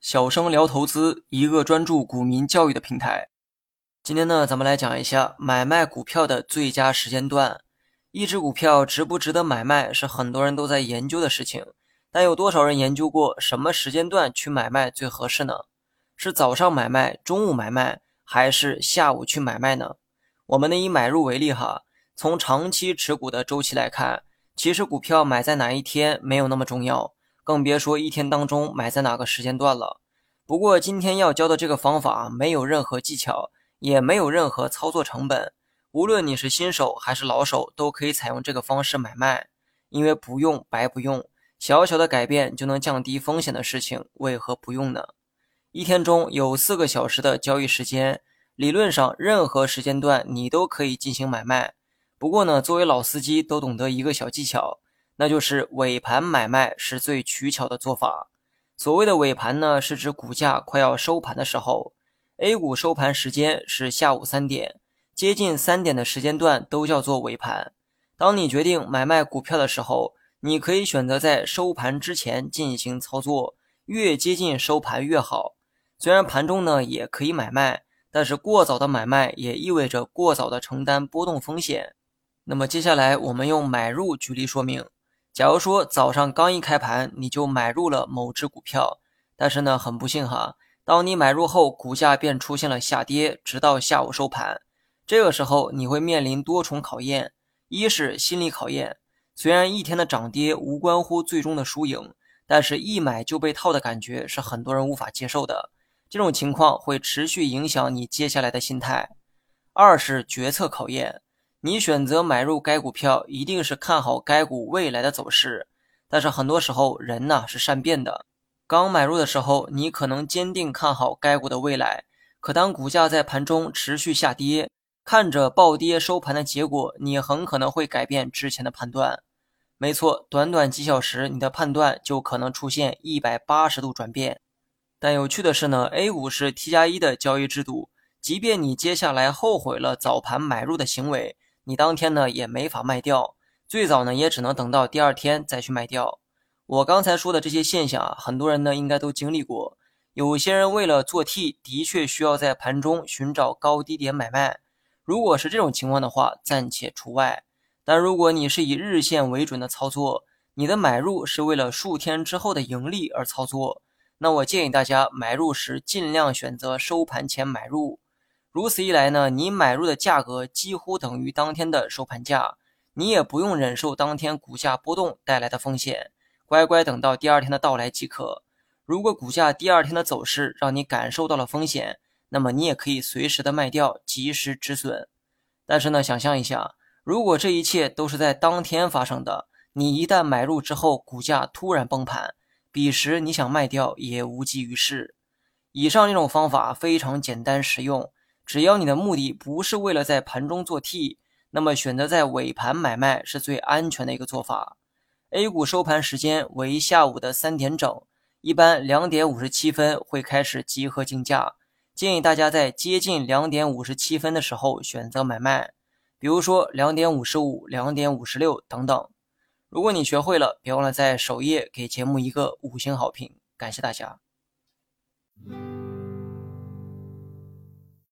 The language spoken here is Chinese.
小生聊投资，一个专注股民教育的平台。今天呢，咱们来讲一下买卖股票的最佳时间段。一只股票值不值得买卖，是很多人都在研究的事情。但有多少人研究过什么时间段去买卖最合适呢？是早上买卖、中午买卖，还是下午去买卖呢？我们呢以买入为例哈，从长期持股的周期来看，其实股票买在哪一天没有那么重要。更别说一天当中买在哪个时间段了。不过今天要教的这个方法没有任何技巧，也没有任何操作成本。无论你是新手还是老手，都可以采用这个方式买卖，因为不用白不用，小小的改变就能降低风险的事情，为何不用呢？一天中有四个小时的交易时间，理论上任何时间段你都可以进行买卖。不过呢，作为老司机都懂得一个小技巧。那就是尾盘买卖是最取巧的做法。所谓的尾盘呢，是指股价快要收盘的时候。A 股收盘时间是下午三点，接近三点的时间段都叫做尾盘。当你决定买卖股票的时候，你可以选择在收盘之前进行操作，越接近收盘越好。虽然盘中呢也可以买卖，但是过早的买卖也意味着过早的承担波动风险。那么接下来我们用买入举例说明。假如说早上刚一开盘你就买入了某只股票，但是呢很不幸哈，当你买入后股价便出现了下跌，直到下午收盘。这个时候你会面临多重考验：一是心理考验，虽然一天的涨跌无关乎最终的输赢，但是一买就被套的感觉是很多人无法接受的，这种情况会持续影响你接下来的心态；二是决策考验。你选择买入该股票，一定是看好该股未来的走势。但是很多时候，人呢是善变的。刚买入的时候，你可能坚定看好该股的未来，可当股价在盘中持续下跌，看着暴跌收盘的结果，你很可能会改变之前的判断。没错，短短几小时，你的判断就可能出现一百八十度转变。但有趣的是呢，A 股是 T 加一的交易制度，即便你接下来后悔了早盘买入的行为。你当天呢也没法卖掉，最早呢也只能等到第二天再去卖掉。我刚才说的这些现象啊，很多人呢应该都经历过。有些人为了做 T，的确需要在盘中寻找高低点买卖。如果是这种情况的话，暂且除外。但如果你是以日线为准的操作，你的买入是为了数天之后的盈利而操作，那我建议大家买入时尽量选择收盘前买入。如此一来呢，你买入的价格几乎等于当天的收盘价，你也不用忍受当天股价波动带来的风险，乖乖等到第二天的到来即可。如果股价第二天的走势让你感受到了风险，那么你也可以随时的卖掉，及时止损。但是呢，想象一下，如果这一切都是在当天发生的，你一旦买入之后，股价突然崩盘，彼时你想卖掉也无济于事。以上这种方法非常简单实用。只要你的目的不是为了在盘中做 T，那么选择在尾盘买卖是最安全的一个做法。A 股收盘时间为下午的三点整，一般两点五十七分会开始集合竞价，建议大家在接近两点五十七分的时候选择买卖，比如说两点五十五、两点五十六等等。如果你学会了，别忘了在首页给节目一个五星好评，感谢大家。